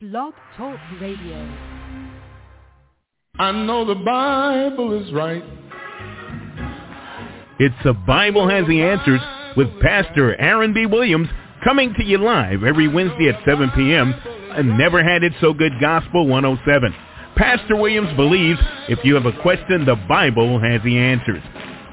Blog Talk Radio. I know the Bible is right. It's The Bible Has the Answers with Pastor Aaron B. Williams coming to you live every Wednesday at 7 p.m. and Never Had It So Good Gospel 107. Pastor Williams believes if you have a question, the Bible has the answers.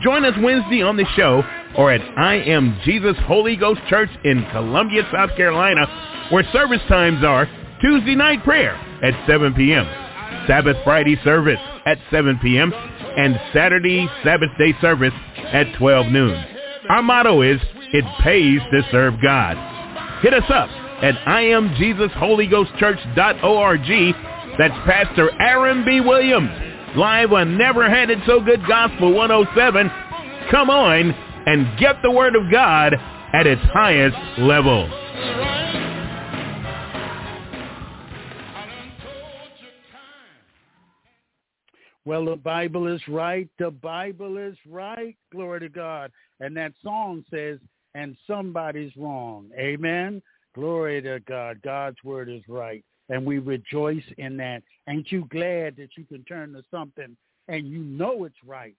Join us Wednesday on the show or at I Am Jesus Holy Ghost Church in Columbia, South Carolina, where service times are Tuesday night prayer at 7 p.m., Sabbath Friday service at 7 p.m., and Saturday Sabbath day service at 12 noon. Our motto is, it pays to serve God. Hit us up at IamJesusHolyGhostChurch.org. That's Pastor Aaron B. Williams, live on Never Had It So Good Gospel 107. Come on and get the Word of God at its highest level. Well, the Bible is right. The Bible is right. Glory to God. And that song says, and somebody's wrong. Amen. Glory to God. God's word is right. And we rejoice in that. Ain't you glad that you can turn to something and you know it's right?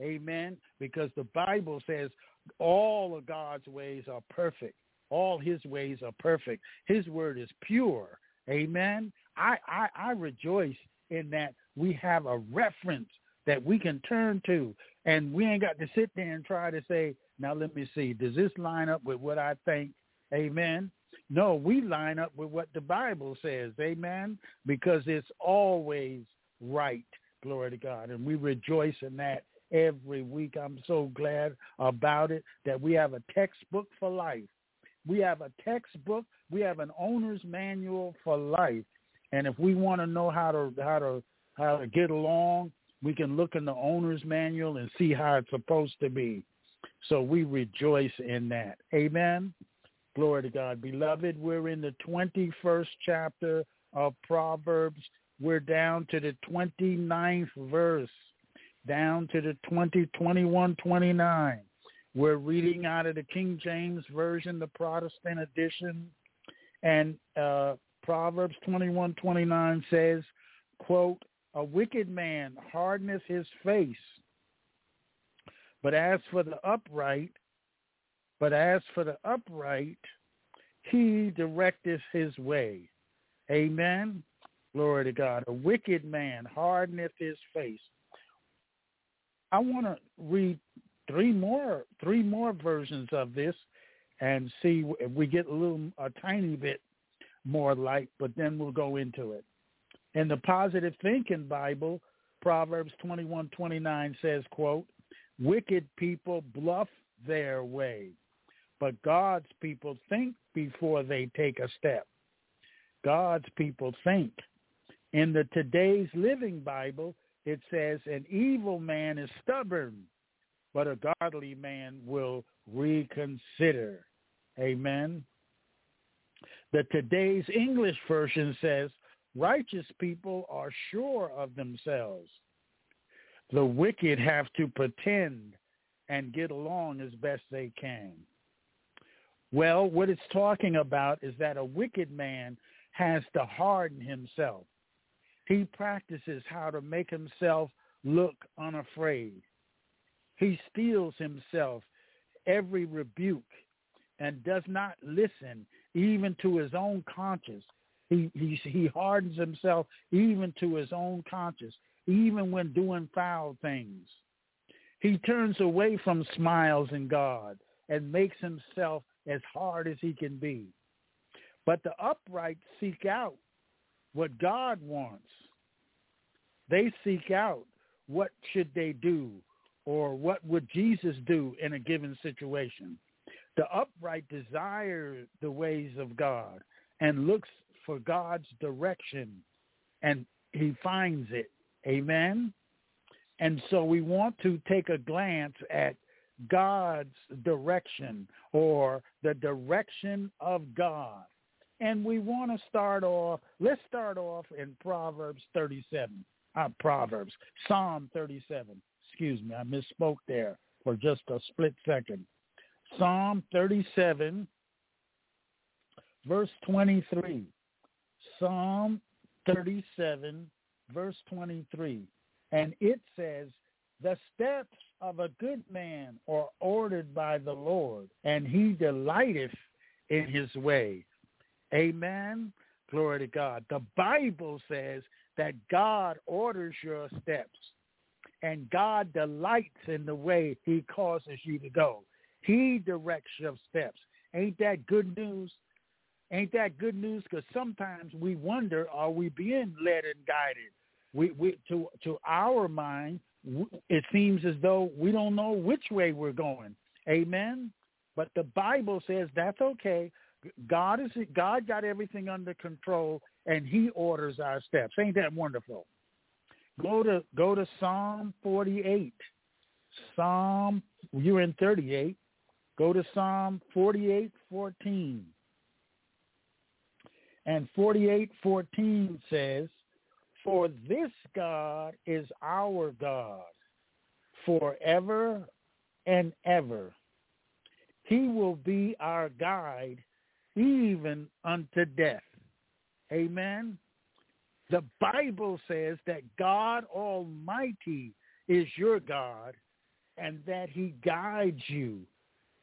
Amen. Because the Bible says all of God's ways are perfect. All his ways are perfect. His word is pure. Amen. I, I, I rejoice in that we have a reference that we can turn to and we ain't got to sit there and try to say, now let me see, does this line up with what I think? Amen. No, we line up with what the Bible says. Amen. Because it's always right. Glory to God. And we rejoice in that every week. I'm so glad about it that we have a textbook for life. We have a textbook. We have an owner's manual for life. And if we want to know how to how to how to get along, we can look in the owner's manual and see how it's supposed to be. So we rejoice in that. Amen. Glory to God. Beloved, we're in the 21st chapter of Proverbs. We're down to the 29th verse, down to the 20, 21, 29. We're reading out of the King James Version, the Protestant edition. And uh, Proverbs 21, 29 says, quote, a wicked man hardeneth his face, but as for the upright, but as for the upright, he directeth his way. Amen. Glory to God. A wicked man hardeneth his face. I want to read three more three more versions of this and see if we get a little a tiny bit more light, but then we'll go into it. In the Positive Thinking Bible, Proverbs 21:29 says, quote, "Wicked people bluff their way, but God's people think before they take a step." God's people think. In the Today's Living Bible, it says, "An evil man is stubborn, but a godly man will reconsider." Amen. The Today's English version says, Righteous people are sure of themselves. The wicked have to pretend and get along as best they can. Well, what it's talking about is that a wicked man has to harden himself. He practices how to make himself look unafraid. He steels himself every rebuke and does not listen even to his own conscience he, he, he hardens himself even to his own conscience, even when doing foul things. He turns away from smiles in God and makes himself as hard as he can be. But the upright seek out what God wants. They seek out what should they do or what would Jesus do in a given situation. The upright desire the ways of God and looks for God's direction and he finds it. Amen. And so we want to take a glance at God's direction or the direction of God. And we want to start off, let's start off in Proverbs 37, uh, Proverbs, Psalm 37. Excuse me, I misspoke there for just a split second. Psalm 37, verse 23. Psalm 37, verse 23. And it says, the steps of a good man are ordered by the Lord, and he delighteth in his way. Amen. Glory to God. The Bible says that God orders your steps and God delights in the way he causes you to go. He directs your steps. Ain't that good news? Ain't that good news? Because sometimes we wonder, are we being led and guided? We, we, to, to our mind, it seems as though we don't know which way we're going. Amen. But the Bible says that's okay. God is God got everything under control, and He orders our steps. Ain't that wonderful? Go to go to Psalm 48. Psalm you're in 38. Go to Psalm 48, 14. And 48:14 says, "For this God is our God forever and ever. He will be our guide even unto death. Amen. The Bible says that God Almighty is your God and that he guides you.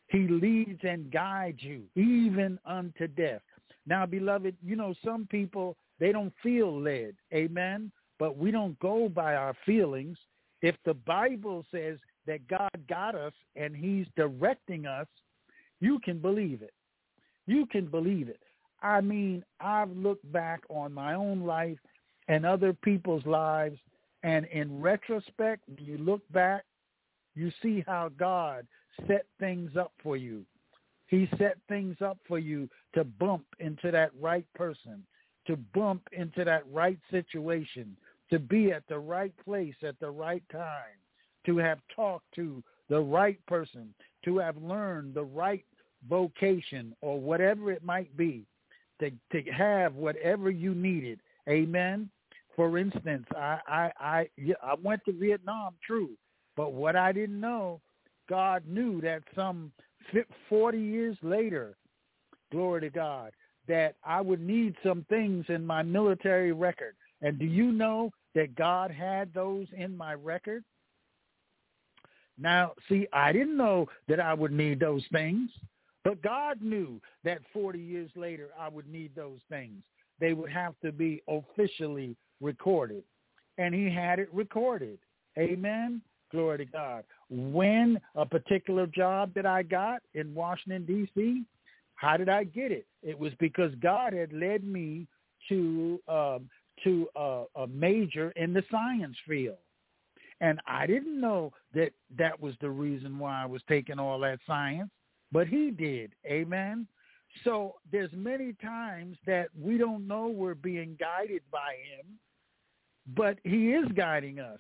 He leads and guides you even unto death. Now, beloved, you know, some people, they don't feel led. Amen. But we don't go by our feelings. If the Bible says that God got us and he's directing us, you can believe it. You can believe it. I mean, I've looked back on my own life and other people's lives, and in retrospect, when you look back, you see how God set things up for you. He set things up for you to bump into that right person, to bump into that right situation, to be at the right place at the right time, to have talked to the right person, to have learned the right vocation or whatever it might be to, to have whatever you needed. Amen. For instance, I, I, I, I went to Vietnam, true, but what I didn't know, God knew that some 40 years later, glory to God, that I would need some things in my military record. And do you know that God had those in my record? Now, see, I didn't know that I would need those things. But God knew that 40 years later I would need those things. They would have to be officially recorded. And he had it recorded. Amen. Glory to God. When a particular job that I got in Washington, D.C., how did I get it? It was because God had led me to um, to a, a major in the science field. And I didn't know that that was the reason why I was taking all that science but he did. Amen. So there's many times that we don't know we're being guided by him, but he is guiding us.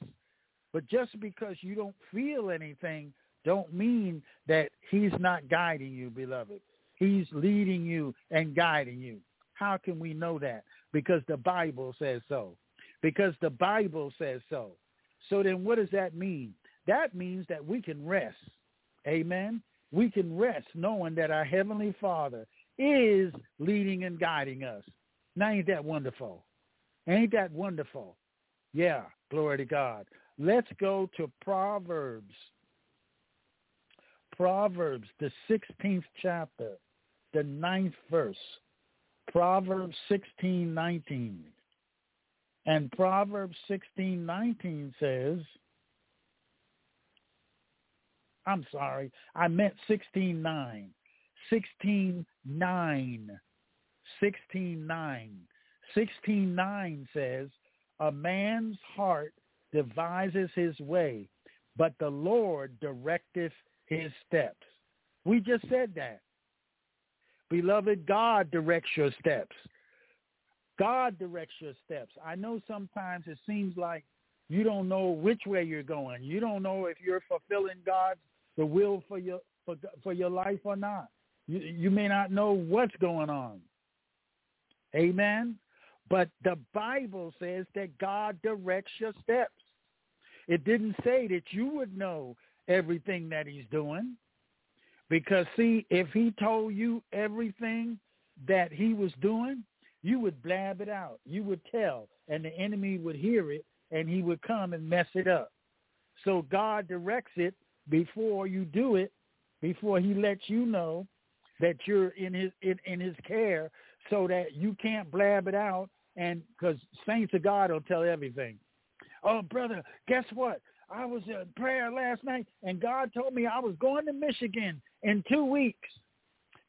But just because you don't feel anything don't mean that he's not guiding you, beloved. He's leading you and guiding you. How can we know that? Because the Bible says so. Because the Bible says so. So then what does that mean? That means that we can rest. Amen we can rest knowing that our Heavenly Father is leading and guiding us. Now, ain't that wonderful? Ain't that wonderful? Yeah, glory to God. Let's go to Proverbs. Proverbs, the 16th chapter, the ninth verse. Proverbs 16, 19. And Proverbs 16, 19 says, I'm sorry. I meant 16.9. 16.9. 16.9. 16.9 says, a man's heart devises his way, but the Lord directeth his steps. We just said that. Beloved, God directs your steps. God directs your steps. I know sometimes it seems like you don't know which way you're going. You don't know if you're fulfilling God's the will for your for, for your life or not. You, you may not know what's going on. Amen. But the Bible says that God directs your steps. It didn't say that you would know everything that he's doing. Because see, if he told you everything that he was doing, you would blab it out. You would tell, and the enemy would hear it, and he would come and mess it up. So God directs it before you do it, before he lets you know that you're in his in, in his care, so that you can't blab it out. And because saints of God will tell everything. Oh, brother, guess what? I was in prayer last night, and God told me I was going to Michigan in two weeks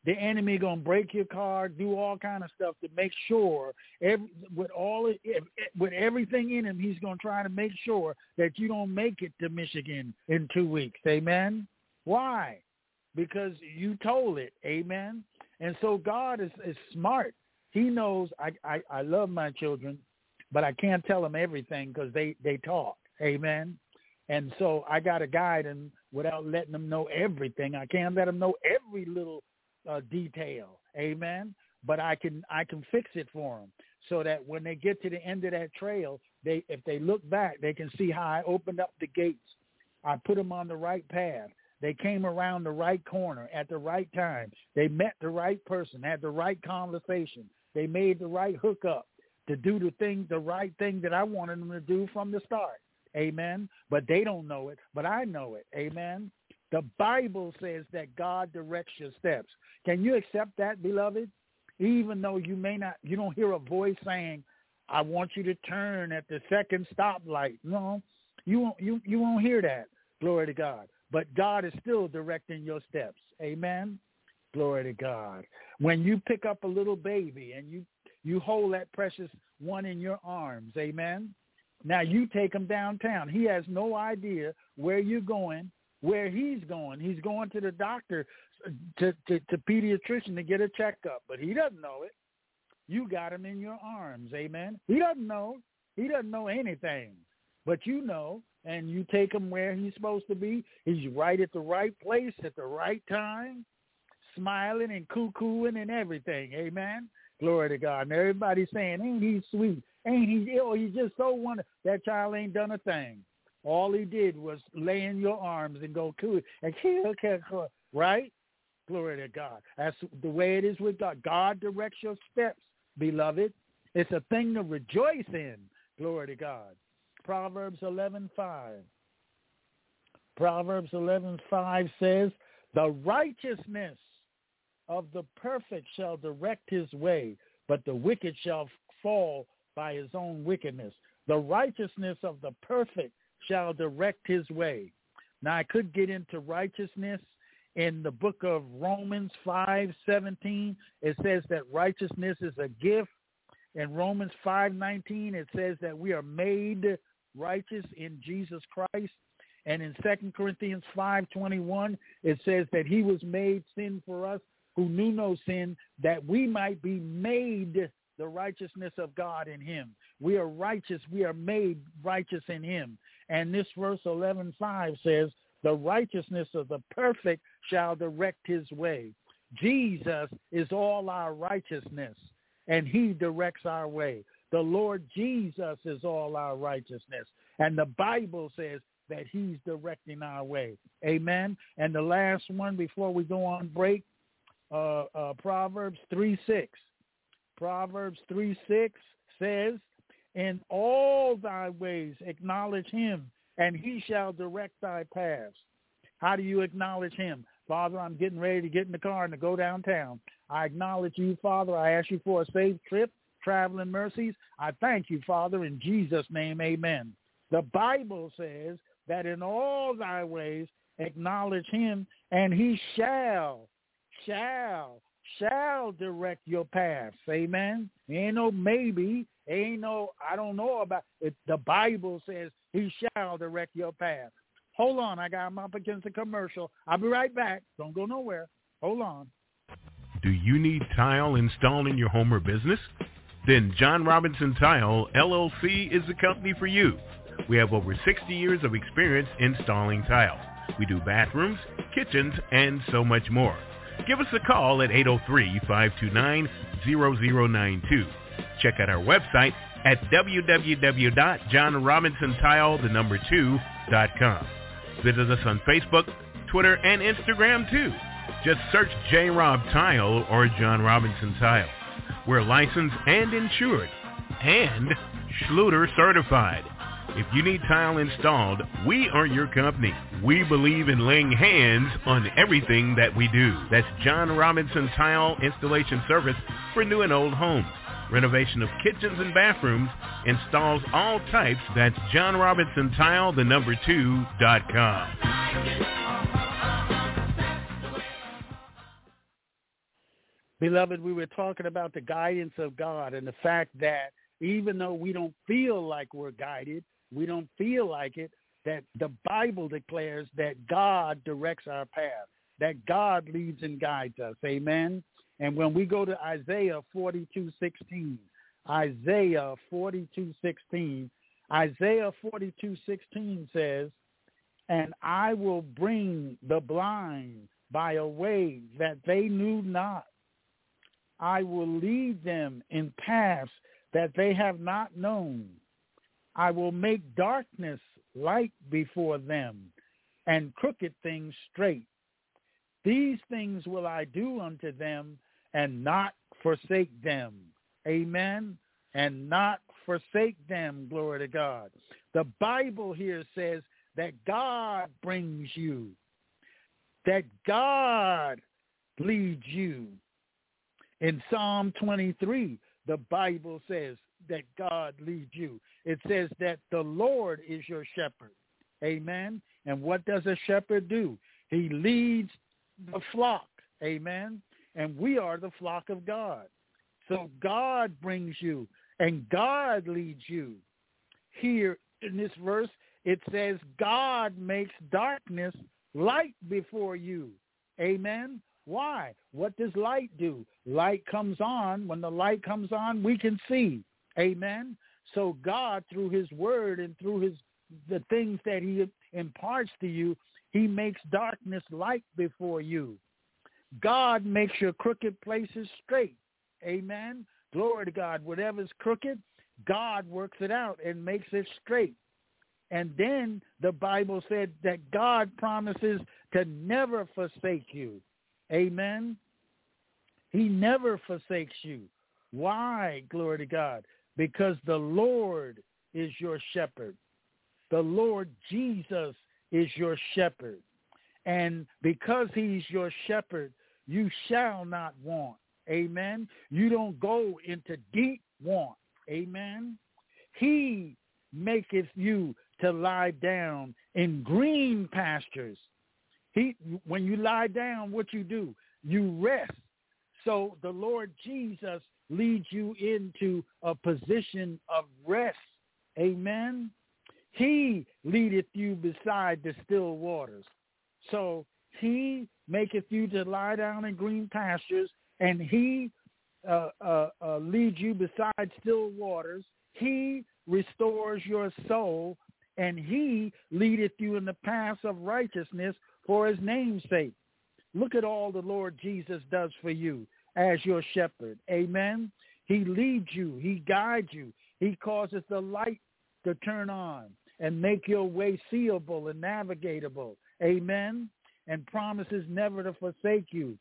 the enemy gonna break your car, do all kind of stuff to make sure every, with all with everything in him, he's gonna try to make sure that you don't make it to Michigan in two weeks. Amen. Why? Because you told it. Amen. And so God is, is smart. He knows I, I, I love my children, but I can't tell them everything because they, they talk. Amen. And so I got to guide them without letting them know everything. I can't let them know every little uh, detail. Amen. But I can I can fix it for them so that when they get to the end of that trail, they if they look back, they can see how I opened up the gates. I put them on the right path. They came around the right corner at the right time. They met the right person, had the right conversation. They made the right hookup to do the thing, the right thing that I wanted them to do from the start. Amen. But they don't know it, but I know it. Amen. The Bible says that God directs your steps. Can you accept that, beloved? Even though you may not, you don't hear a voice saying, "I want you to turn at the second stoplight." No, you won't. You you won't hear that. Glory to God. But God is still directing your steps. Amen. Glory to God. When you pick up a little baby and you you hold that precious one in your arms, amen. Now you take him downtown. He has no idea where you're going where he's going. He's going to the doctor, to, to, to pediatrician to get a checkup, but he doesn't know it. You got him in your arms, amen. He doesn't know. He doesn't know anything, but you know, and you take him where he's supposed to be. He's right at the right place at the right time, smiling and cuckooing and everything, amen. Glory to God. And everybody's saying, ain't he sweet? Ain't he ill? He's just so wonderful. That child ain't done a thing. All he did was lay in your arms and go to it and kill, kill, right? Glory to God. That's the way it is with God. God directs your steps, beloved. It's a thing to rejoice in. Glory to God. Proverbs 11:5. Proverbs 11:5 says, "The righteousness of the perfect shall direct his way, but the wicked shall fall by his own wickedness." The righteousness of the perfect shall direct his way. Now I could get into righteousness in the book of Romans 5:17 it says that righteousness is a gift. In Romans 5:19 it says that we are made righteous in Jesus Christ. And in 2 Corinthians 5:21 it says that he was made sin for us who knew no sin that we might be made the righteousness of God in him. We are righteous. We are made righteous in him. And this verse 11.5 says, the righteousness of the perfect shall direct his way. Jesus is all our righteousness, and he directs our way. The Lord Jesus is all our righteousness. And the Bible says that he's directing our way. Amen. And the last one before we go on break, uh, uh, Proverbs 3 6. Proverbs 3 6 says, in all thy ways acknowledge him, and he shall direct thy paths. How do you acknowledge him? Father, I'm getting ready to get in the car and to go downtown. I acknowledge you, Father. I ask you for a safe trip, traveling mercies. I thank you, Father, in Jesus' name, amen. The Bible says that in all thy ways acknowledge him, and he shall, shall, shall direct your paths. Amen. Ain't no maybe. Ain't no, I don't know about it. The Bible says he shall direct your path. Hold on. I got him up against a commercial. I'll be right back. Don't go nowhere. Hold on. Do you need tile installed in your home or business? Then John Robinson Tile LLC is the company for you. We have over 60 years of experience installing tile. We do bathrooms, kitchens, and so much more. Give us a call at 803-529-0092. Check out our website at www.johnrobinsontile2.com. Visit us on Facebook, Twitter, and Instagram too. Just search J. Rob Tile or John Robinson Tile. We're licensed and insured and Schluter certified. If you need tile installed, we are your company. We believe in laying hands on everything that we do. That's John Robinson Tile Installation Service for new and old homes. Renovation of kitchens and bathrooms installs all types. That's John Robinson Tile, the number two, dot com. Beloved, we were talking about the guidance of God and the fact that even though we don't feel like we're guided, we don't feel like it, that the Bible declares that God directs our path, that God leads and guides us. Amen. And when we go to Isaiah 42:16, Isaiah 42:16, Isaiah 42:16 says, "And I will bring the blind by a way that they knew not. I will lead them in paths that they have not known. I will make darkness light before them and crooked things straight. These things will I do unto them and not forsake them. Amen. And not forsake them. Glory to God. The Bible here says that God brings you, that God leads you. In Psalm 23, the Bible says that God leads you. It says that the Lord is your shepherd. Amen. And what does a shepherd do? He leads the flock. Amen. And we are the flock of God. So God brings you and God leads you. Here in this verse, it says God makes darkness light before you. Amen. Why? What does light do? Light comes on. When the light comes on, we can see. Amen. So God, through his word and through his the things that he imparts to you, he makes darkness light before you. God makes your crooked places straight. Amen. Glory to God. Whatever's crooked, God works it out and makes it straight. And then the Bible said that God promises to never forsake you. Amen. He never forsakes you. Why? Glory to God. Because the Lord is your shepherd. The Lord Jesus is your shepherd. And because he's your shepherd, you shall not want. Amen. You don't go into deep want. Amen. He maketh you to lie down in green pastures. He, when you lie down, what you do? You rest. So the Lord Jesus leads you into a position of rest. Amen. He leadeth you beside the still waters. So he maketh you to lie down in green pastures, and he uh, uh, uh, leads you beside still waters. He restores your soul, and he leadeth you in the paths of righteousness for his name's sake. Look at all the Lord Jesus does for you as your shepherd. Amen. He leads you. He guides you. He causes the light to turn on and make your way seeable and navigatable. Amen. And promises never to forsake you.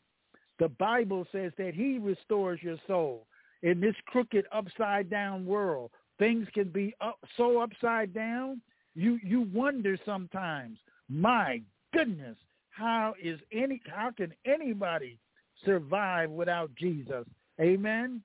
The Bible says that he restores your soul. In this crooked, upside down world, things can be up, so upside down, you, you wonder sometimes, my goodness, how is any how can anybody survive without Jesus? Amen.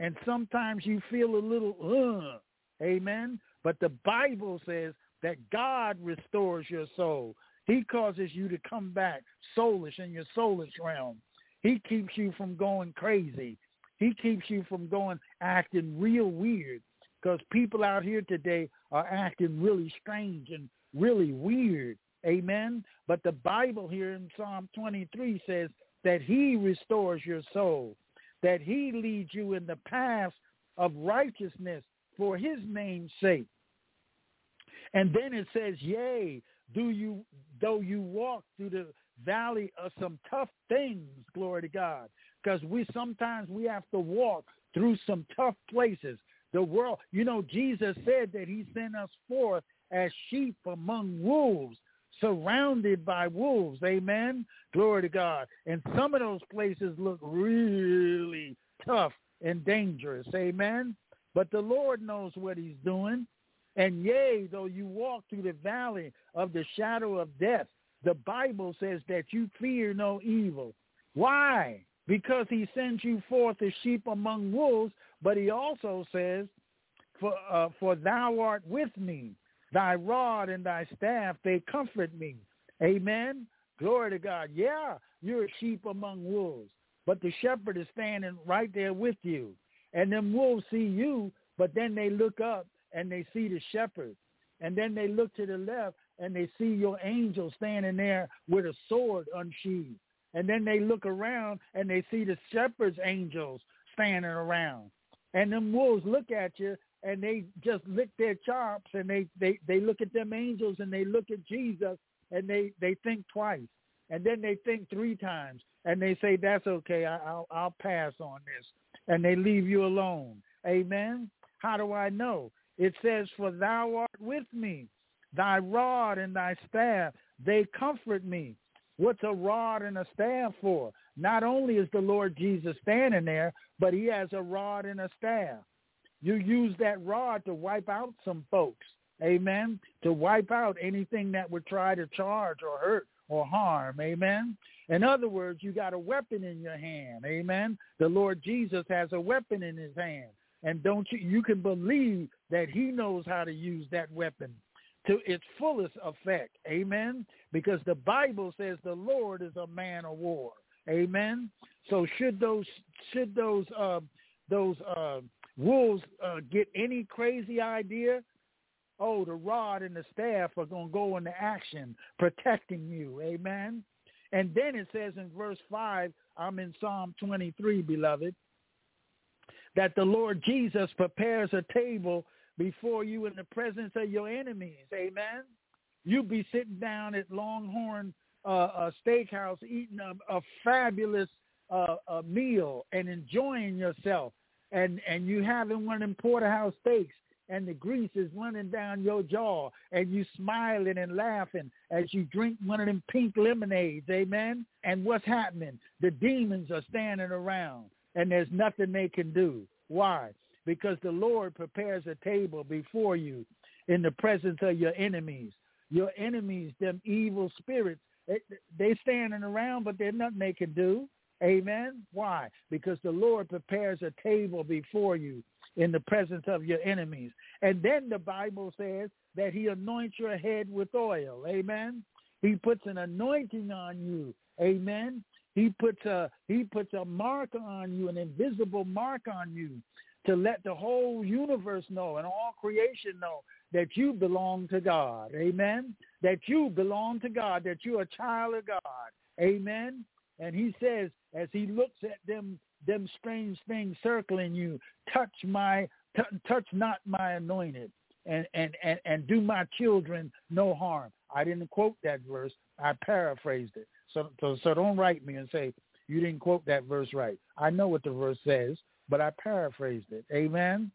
And sometimes you feel a little uh, amen. But the Bible says that God restores your soul. He causes you to come back soulish in your soulish realm. He keeps you from going crazy. He keeps you from going acting real weird because people out here today are acting really strange and really weird. Amen. But the Bible here in Psalm 23 says that he restores your soul, that he leads you in the path of righteousness for his name's sake. And then it says, yea, do you, though you walk through the valley of some tough things, glory to God, because we sometimes we have to walk through some tough places. The world, you know, Jesus said that he sent us forth as sheep among wolves. Surrounded by wolves. Amen. Glory to God. And some of those places look really tough and dangerous. Amen. But the Lord knows what he's doing. And yea, though you walk through the valley of the shadow of death, the Bible says that you fear no evil. Why? Because he sends you forth as sheep among wolves, but he also says, for, uh, for thou art with me. Thy rod and thy staff, they comfort me. Amen. Glory to God. Yeah, you're a sheep among wolves, but the shepherd is standing right there with you. And them wolves see you, but then they look up and they see the shepherd. And then they look to the left and they see your angel standing there with a sword unsheathed. And then they look around and they see the shepherd's angels standing around. And them wolves look at you and they just lick their chops and they, they, they look at them angels and they look at Jesus and they, they think twice. And then they think three times and they say, that's okay, I, I'll, I'll pass on this. And they leave you alone. Amen. How do I know? It says, for thou art with me. Thy rod and thy staff, they comfort me. What's a rod and a staff for? Not only is the Lord Jesus standing there, but he has a rod and a staff. You use that rod to wipe out some folks. Amen. To wipe out anything that would try to charge or hurt or harm. Amen. In other words, you got a weapon in your hand. Amen. The Lord Jesus has a weapon in his hand. And don't you, you can believe that he knows how to use that weapon to its fullest effect. Amen. Because the Bible says the Lord is a man of war. Amen. So should those should those uh, those uh, wolves uh, get any crazy idea, oh, the rod and the staff are going to go into action, protecting you. Amen. And then it says in verse 5, I'm in Psalm 23, beloved, that the Lord Jesus prepares a table before you in the presence of your enemies. Amen. You'd be sitting down at Longhorn uh, uh, Steakhouse eating a, a fabulous uh, a meal and enjoying yourself, and and you having one of them porterhouse steaks, and the grease is running down your jaw, and you smiling and laughing as you drink one of them pink lemonades. Amen. And what's happening? The demons are standing around, and there's nothing they can do. Why? because the Lord prepares a table before you in the presence of your enemies. Your enemies, them evil spirits, they standing around, but there's nothing they can do. Amen. Why? Because the Lord prepares a table before you in the presence of your enemies. And then the Bible says that he anoints your head with oil. Amen. He puts an anointing on you. Amen. He puts a he puts a mark on you, an invisible mark on you to let the whole universe know and all creation know that you belong to God. Amen. That you belong to God, that you're a child of God. Amen. And he says, as he looks at them, them strange things circling you, touch my, t- touch not my anointed and, and, and, and do my children no harm. I didn't quote that verse. I paraphrased it. So, so, so don't write me and say, you didn't quote that verse right. I know what the verse says but I paraphrased it. Amen.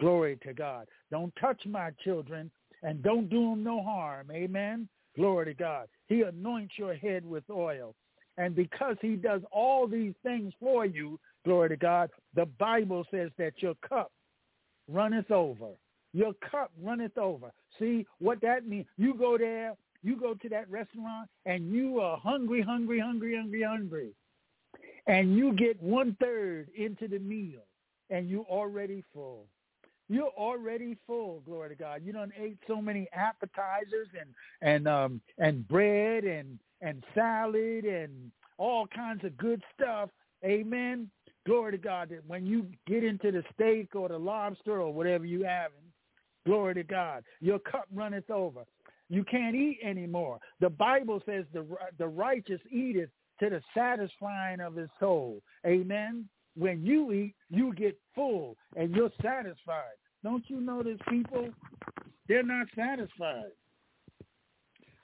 Glory to God. Don't touch my children and don't do them no harm. Amen. Glory to God. He anoints your head with oil. And because he does all these things for you, glory to God, the Bible says that your cup runneth over. Your cup runneth over. See what that means? You go there, you go to that restaurant, and you are hungry, hungry, hungry, hungry, hungry and you get one third into the meal and you're already full. You're already full, glory to God. You done ate so many appetizers and and um and bread and and salad and all kinds of good stuff. Amen. Glory to God that when you get into the steak or the lobster or whatever you having, glory to God, your cup runneth over. You can't eat anymore. The Bible says the the righteous eateth to the satisfying of his soul. Amen. When you eat, you get full and you're satisfied. Don't you notice people? They're not satisfied.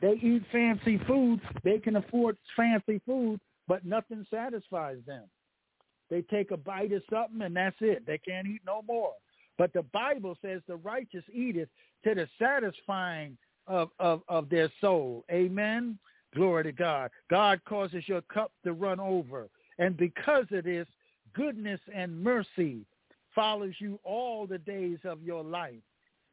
They eat fancy food. They can afford fancy food, but nothing satisfies them. They take a bite of something and that's it. They can't eat no more. But the Bible says the righteous eateth to the satisfying of, of, of their soul. Amen. Glory to God. God causes your cup to run over. And because of this, goodness and mercy follows you all the days of your life.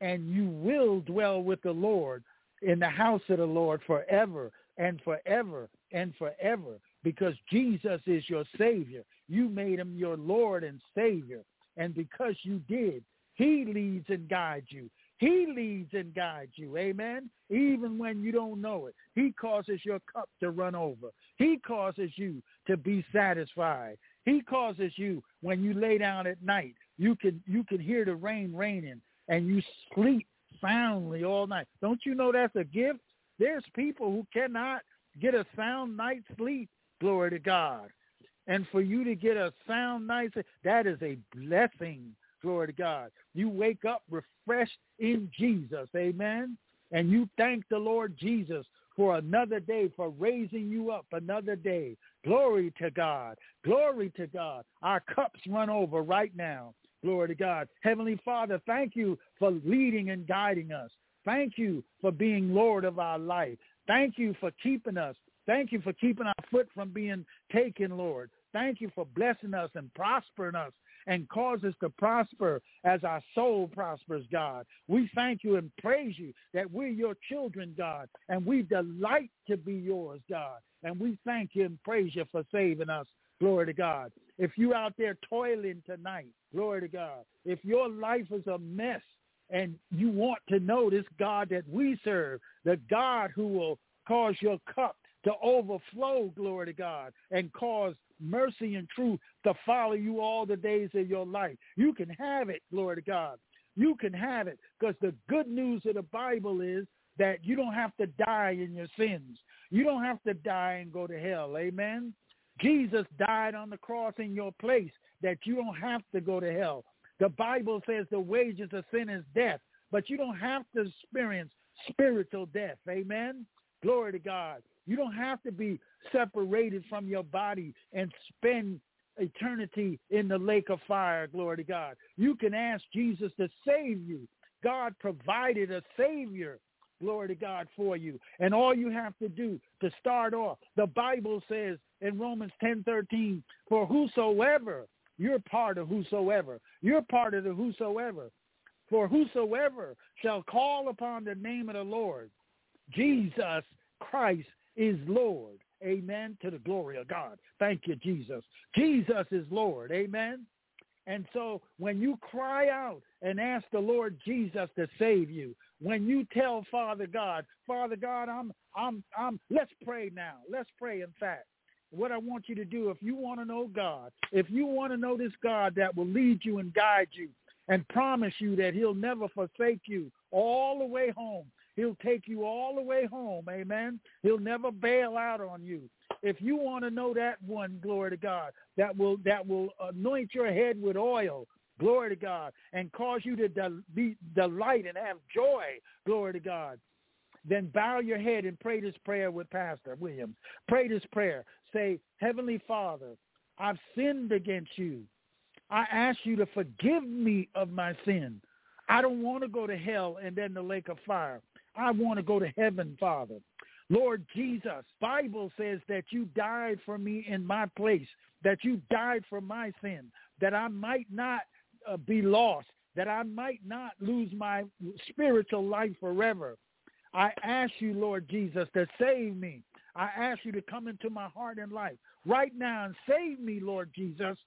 And you will dwell with the Lord in the house of the Lord forever and forever and forever because Jesus is your Savior. You made him your Lord and Savior. And because you did, he leads and guides you. He leads and guides you. Amen. Even when you don't know it. He causes your cup to run over. He causes you to be satisfied. He causes you when you lay down at night, you can you can hear the rain raining and you sleep soundly all night. Don't you know that's a gift? There's people who cannot get a sound night's sleep. Glory to God. And for you to get a sound night's sleep, that is a blessing. Glory to God. You wake up refreshed in Jesus. Amen. And you thank the Lord Jesus for another day, for raising you up another day. Glory to God. Glory to God. Our cups run over right now. Glory to God. Heavenly Father, thank you for leading and guiding us. Thank you for being Lord of our life. Thank you for keeping us. Thank you for keeping our foot from being taken, Lord. Thank you for blessing us and prospering us and cause us to prosper as our soul prospers, God. We thank you and praise you that we're your children, God, and we delight to be yours, God. And we thank you and praise you for saving us. Glory to God. If you out there toiling tonight, glory to God. If your life is a mess and you want to know this God that we serve, the God who will cause your cup to overflow, glory to God, and cause mercy and truth to follow you all the days of your life. You can have it, glory to God. You can have it because the good news of the Bible is that you don't have to die in your sins. You don't have to die and go to hell. Amen. Jesus died on the cross in your place that you don't have to go to hell. The Bible says the wages of sin is death, but you don't have to experience spiritual death. Amen. Glory to God. You don't have to be separated from your body and spend eternity in the lake of fire. Glory to God. You can ask Jesus to save you. God provided a Savior glory to God for you. And all you have to do to start off, the Bible says in Romans 10, 13, for whosoever, you're part of whosoever. You're part of the whosoever. For whosoever shall call upon the name of the Lord, Jesus Christ is Lord. Amen. To the glory of God. Thank you, Jesus. Jesus is Lord. Amen. And so when you cry out and ask the Lord Jesus to save you, when you tell Father God, Father God, I'm, I'm, I'm, let's pray now. Let's pray, in fact. What I want you to do, if you want to know God, if you want to know this God that will lead you and guide you and promise you that he'll never forsake you all the way home, He'll take you all the way home. Amen. He'll never bail out on you. If you want to know that one, glory to God, that will that will anoint your head with oil, glory to God, and cause you to de- be delight and have joy, glory to God. Then bow your head and pray this prayer with Pastor Williams. Pray this prayer. Say, Heavenly Father, I've sinned against you. I ask you to forgive me of my sin. I don't want to go to hell and then the lake of fire. I want to go to heaven, Father. Lord Jesus, Bible says that you died for me in my place, that you died for my sin, that I might not uh, be lost, that I might not lose my spiritual life forever. I ask you, Lord Jesus, to save me. I ask you to come into my heart and life right now and save me, Lord Jesus.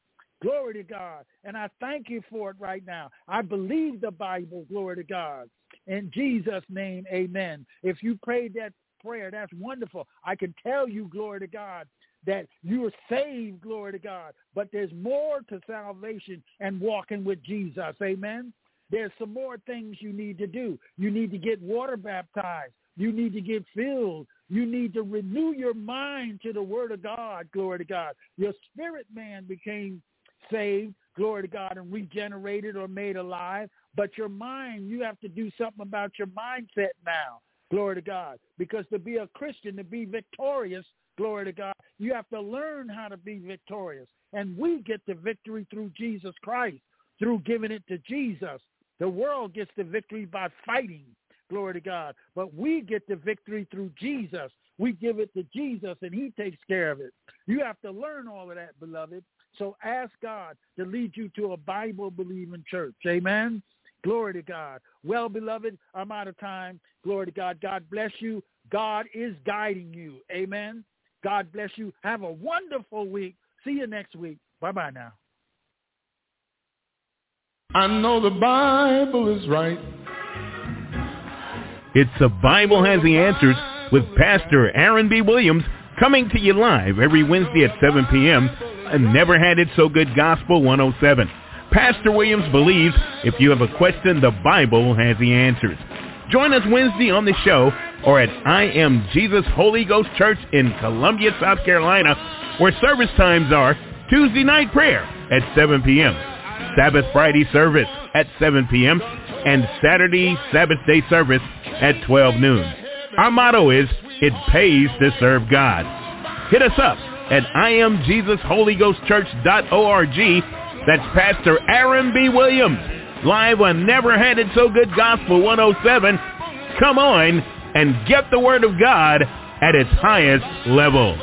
Glory to God. And I thank you for it right now. I believe the Bible. Glory to God. In Jesus' name, amen. If you prayed that prayer, that's wonderful. I can tell you, glory to God, that you are saved, glory to God. But there's more to salvation and walking with Jesus. Amen. There's some more things you need to do. You need to get water baptized. You need to get filled. You need to renew your mind to the word of God. Glory to God. Your spirit man became saved, glory to God, and regenerated or made alive. But your mind, you have to do something about your mindset now. Glory to God. Because to be a Christian, to be victorious, glory to God, you have to learn how to be victorious. And we get the victory through Jesus Christ, through giving it to Jesus. The world gets the victory by fighting. Glory to God. But we get the victory through Jesus. We give it to Jesus and he takes care of it. You have to learn all of that, beloved. So ask God to lead you to a Bible-believing church. Amen. Glory to God. Well, beloved, I'm out of time. Glory to God. God bless you. God is guiding you. Amen. God bless you. Have a wonderful week. See you next week. Bye-bye now. I know the Bible is right. It's The Bible Has the Answers with Pastor Aaron B. Williams coming to you live every Wednesday at 7 p.m. and Never Had It So Good Gospel 107. Pastor Williams believes if you have a question, the Bible has the answers. Join us Wednesday on the show or at I Am Jesus Holy Ghost Church in Columbia, South Carolina, where service times are Tuesday night prayer at 7 p.m., Sabbath Friday service at 7 p.m., and Saturday Sabbath day service at 12 noon. Our motto is, it pays to serve God. Hit us up at IamJesusHolyGhostChurch.org. That's Pastor Aaron B. Williams, live on Never Had It So Good Gospel 107. Come on and get the Word of God at its highest level.